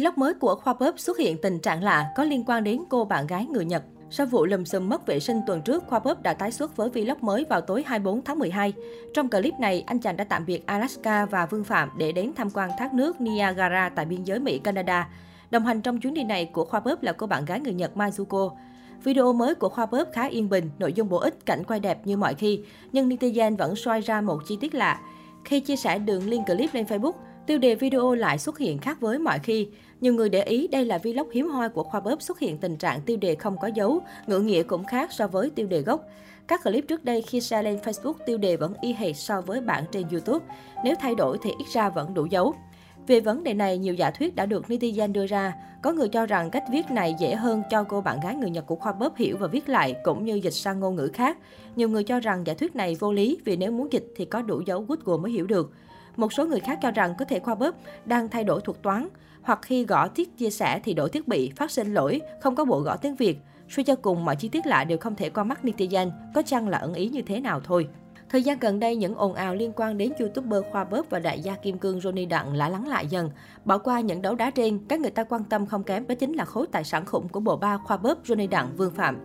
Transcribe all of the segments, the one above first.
Vlog mới của Khoa Pop xuất hiện tình trạng lạ có liên quan đến cô bạn gái người Nhật. Sau vụ lùm xùm mất vệ sinh tuần trước, Khoa Pop đã tái xuất với vlog mới vào tối 24 tháng 12. Trong clip này, anh chàng đã tạm biệt Alaska và Vương Phạm để đến tham quan thác nước Niagara tại biên giới Mỹ-Canada. Đồng hành trong chuyến đi này của Khoa Pop là cô bạn gái người Nhật Mizuko. Video mới của Khoa Pop khá yên bình, nội dung bổ ích, cảnh quay đẹp như mọi khi, nhưng netizen vẫn soi ra một chi tiết lạ. Khi chia sẻ đường link clip lên Facebook, Tiêu đề video lại xuất hiện khác với mọi khi. Nhiều người để ý đây là vlog hiếm hoi của Khoa Bóp xuất hiện tình trạng tiêu đề không có dấu, ngữ nghĩa cũng khác so với tiêu đề gốc. Các clip trước đây khi share lên Facebook tiêu đề vẫn y hệt so với bản trên YouTube. Nếu thay đổi thì ít ra vẫn đủ dấu. Về vấn đề này, nhiều giả thuyết đã được netizen đưa ra. Có người cho rằng cách viết này dễ hơn cho cô bạn gái người Nhật của Khoa Bóp hiểu và viết lại, cũng như dịch sang ngôn ngữ khác. Nhiều người cho rằng giả thuyết này vô lý vì nếu muốn dịch thì có đủ dấu Google mới hiểu được. Một số người khác cho rằng có thể Khoa Bóp đang thay đổi thuật toán, hoặc khi gõ tiết chia sẻ thì đổi thiết bị, phát sinh lỗi, không có bộ gõ tiếng Việt. Suy cho cùng, mọi chi tiết lạ đều không thể qua mắt netizen, có chăng là ẩn ý như thế nào thôi. Thời gian gần đây, những ồn ào liên quan đến YouTuber Khoa Bớp và đại gia Kim Cương Johnny Đặng lại lắng lại dần. Bỏ qua những đấu đá trên, các người ta quan tâm không kém đó chính là khối tài sản khủng của bộ ba Khoa Bớp Johnny Đặng Vương Phạm.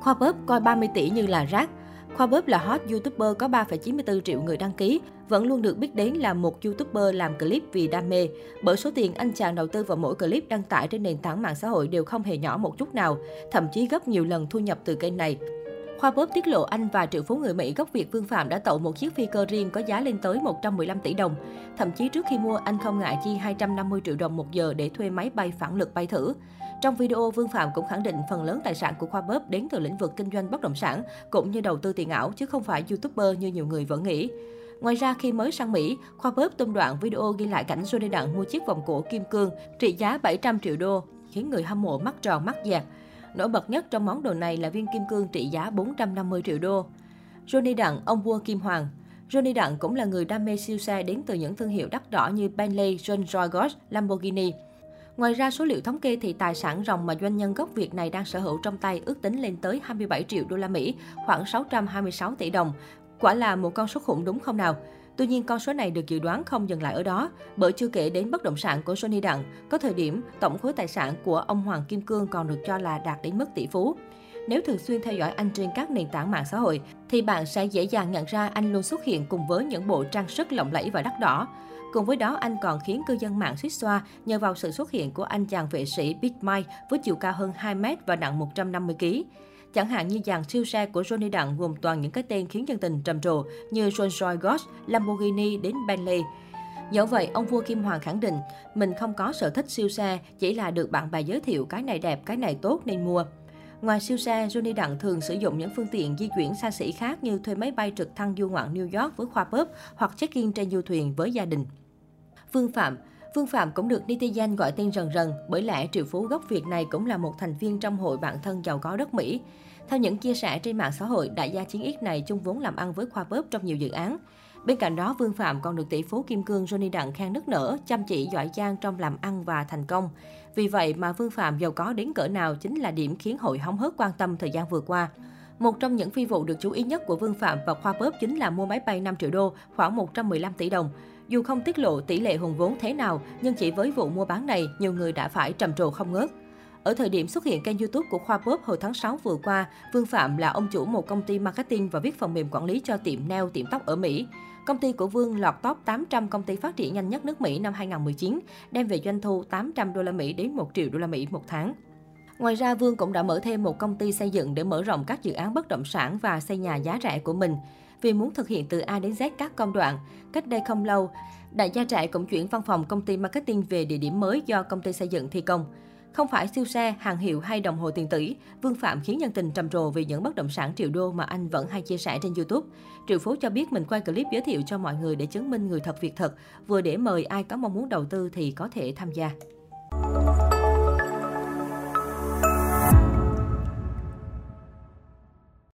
Khoa Bớp coi 30 tỷ như là rác. Khoa Bóp là hot YouTuber có 3,94 triệu người đăng ký, vẫn luôn được biết đến là một YouTuber làm clip vì đam mê. Bởi số tiền anh chàng đầu tư vào mỗi clip đăng tải trên nền tảng mạng xã hội đều không hề nhỏ một chút nào, thậm chí gấp nhiều lần thu nhập từ kênh này. Khoa Bóp tiết lộ anh và triệu phú người Mỹ gốc Việt Vương Phạm đã tậu một chiếc phi cơ riêng có giá lên tới 115 tỷ đồng. Thậm chí trước khi mua, anh không ngại chi 250 triệu đồng một giờ để thuê máy bay phản lực bay thử. Trong video, Vương Phạm cũng khẳng định phần lớn tài sản của Khoa Bóp đến từ lĩnh vực kinh doanh bất động sản, cũng như đầu tư tiền ảo, chứ không phải YouTuber như nhiều người vẫn nghĩ. Ngoài ra, khi mới sang Mỹ, Khoa Bóp tung đoạn video ghi lại cảnh Johnny Đặng mua chiếc vòng cổ kim cương trị giá 700 triệu đô, khiến người hâm mộ mắt tròn mắt dẹt. Nổi bật nhất trong món đồ này là viên kim cương trị giá 450 triệu đô. Johnny Đặng, ông vua Kim Hoàng Johnny Đặng cũng là người đam mê siêu xe đến từ những thương hiệu đắt đỏ như Bentley, Rolls-Royce, Lamborghini. Ngoài ra, số liệu thống kê thì tài sản ròng mà doanh nhân gốc Việt này đang sở hữu trong tay ước tính lên tới 27 triệu đô la Mỹ, khoảng 626 tỷ đồng. Quả là một con số khủng đúng không nào? Tuy nhiên, con số này được dự đoán không dừng lại ở đó, bởi chưa kể đến bất động sản của Sony Đặng, có thời điểm tổng khối tài sản của ông Hoàng Kim Cương còn được cho là đạt đến mức tỷ phú. Nếu thường xuyên theo dõi anh trên các nền tảng mạng xã hội, thì bạn sẽ dễ dàng nhận ra anh luôn xuất hiện cùng với những bộ trang sức lộng lẫy và đắt đỏ. Cùng với đó, anh còn khiến cư dân mạng suýt xoa nhờ vào sự xuất hiện của anh chàng vệ sĩ Big Mike với chiều cao hơn 2 mét và nặng 150 kg. Chẳng hạn như dàn siêu xe của Johnny Đặng gồm toàn những cái tên khiến dân tình trầm trồ như Rolls-Royce, Lamborghini đến Bentley. Dẫu vậy, ông vua Kim Hoàng khẳng định mình không có sở thích siêu xe, chỉ là được bạn bè giới thiệu cái này đẹp, cái này tốt nên mua. Ngoài siêu xe, Johnny Đặng thường sử dụng những phương tiện di chuyển xa xỉ khác như thuê máy bay trực thăng du ngoạn New York với khoa bóp hoặc check-in trên du thuyền với gia đình. Phương Phạm Vương Phạm cũng được netizen gọi tên rần rần, bởi lẽ triệu phú gốc Việt này cũng là một thành viên trong hội bạn thân giàu có đất Mỹ. Theo những chia sẻ trên mạng xã hội, đại gia chiến ít này chung vốn làm ăn với Khoa Bóp trong nhiều dự án. Bên cạnh đó, Vương Phạm còn được tỷ phú Kim Cương Johnny Đặng khen nức nở, chăm chỉ giỏi giang trong làm ăn và thành công. Vì vậy mà Vương Phạm giàu có đến cỡ nào chính là điểm khiến hội hóng hớt quan tâm thời gian vừa qua. Một trong những phi vụ được chú ý nhất của Vương Phạm và Khoa Bóp chính là mua máy bay 5 triệu đô, khoảng 115 tỷ đồng. Dù không tiết lộ tỷ lệ hùng vốn thế nào, nhưng chỉ với vụ mua bán này, nhiều người đã phải trầm trồ không ngớt. Ở thời điểm xuất hiện kênh YouTube của Khoa Pop hồi tháng 6 vừa qua, Vương Phạm là ông chủ một công ty marketing và viết phần mềm quản lý cho tiệm nail, tiệm tóc ở Mỹ. Công ty của Vương lọt top 800 công ty phát triển nhanh nhất nước Mỹ năm 2019, đem về doanh thu 800 đô la Mỹ đến 1 triệu đô la Mỹ một tháng. Ngoài ra, Vương cũng đã mở thêm một công ty xây dựng để mở rộng các dự án bất động sản và xây nhà giá rẻ của mình. Vì muốn thực hiện từ A đến Z các công đoạn, cách đây không lâu, đại gia trại cũng chuyển văn phòng công ty marketing về địa điểm mới do công ty xây dựng thi công. Không phải siêu xe, hàng hiệu hay đồng hồ tiền tỷ, Vương Phạm khiến nhân tình trầm trồ vì những bất động sản triệu đô mà anh vẫn hay chia sẻ trên YouTube. Triệu Phú cho biết mình quay clip giới thiệu cho mọi người để chứng minh người thật việc thật, vừa để mời ai có mong muốn đầu tư thì có thể tham gia.